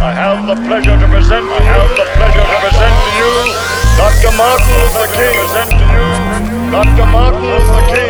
I have the pleasure to present, I have the pleasure to present to you Dr. Martin Luther King. Present to you Dr. Martin Luther King.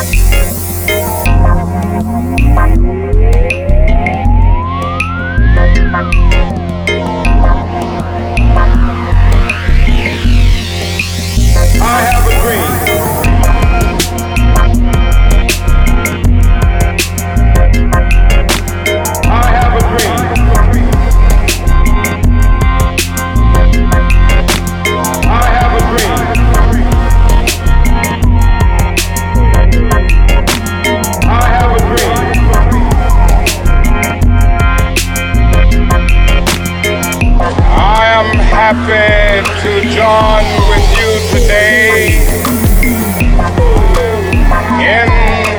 Thank you.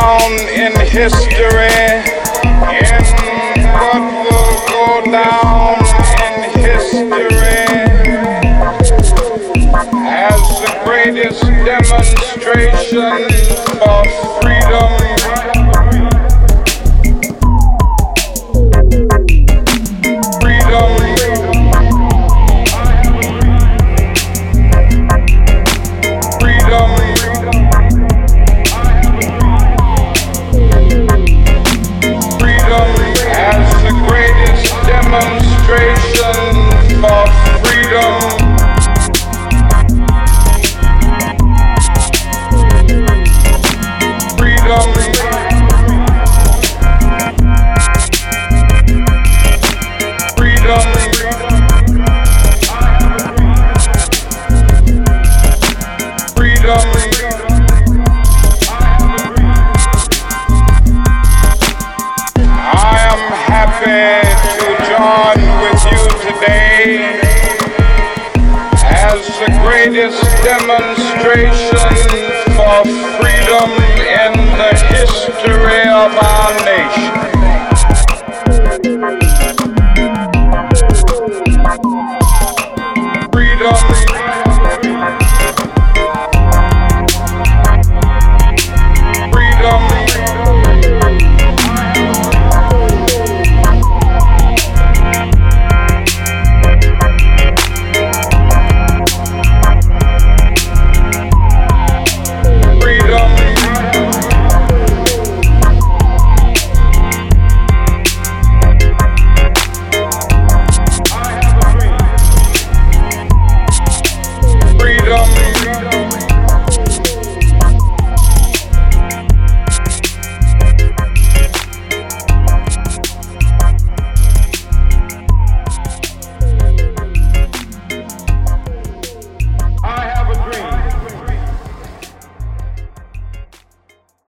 down in history. What will go down in history as the greatest demonstration for. greatest demonstration for freedom in the history of our nation.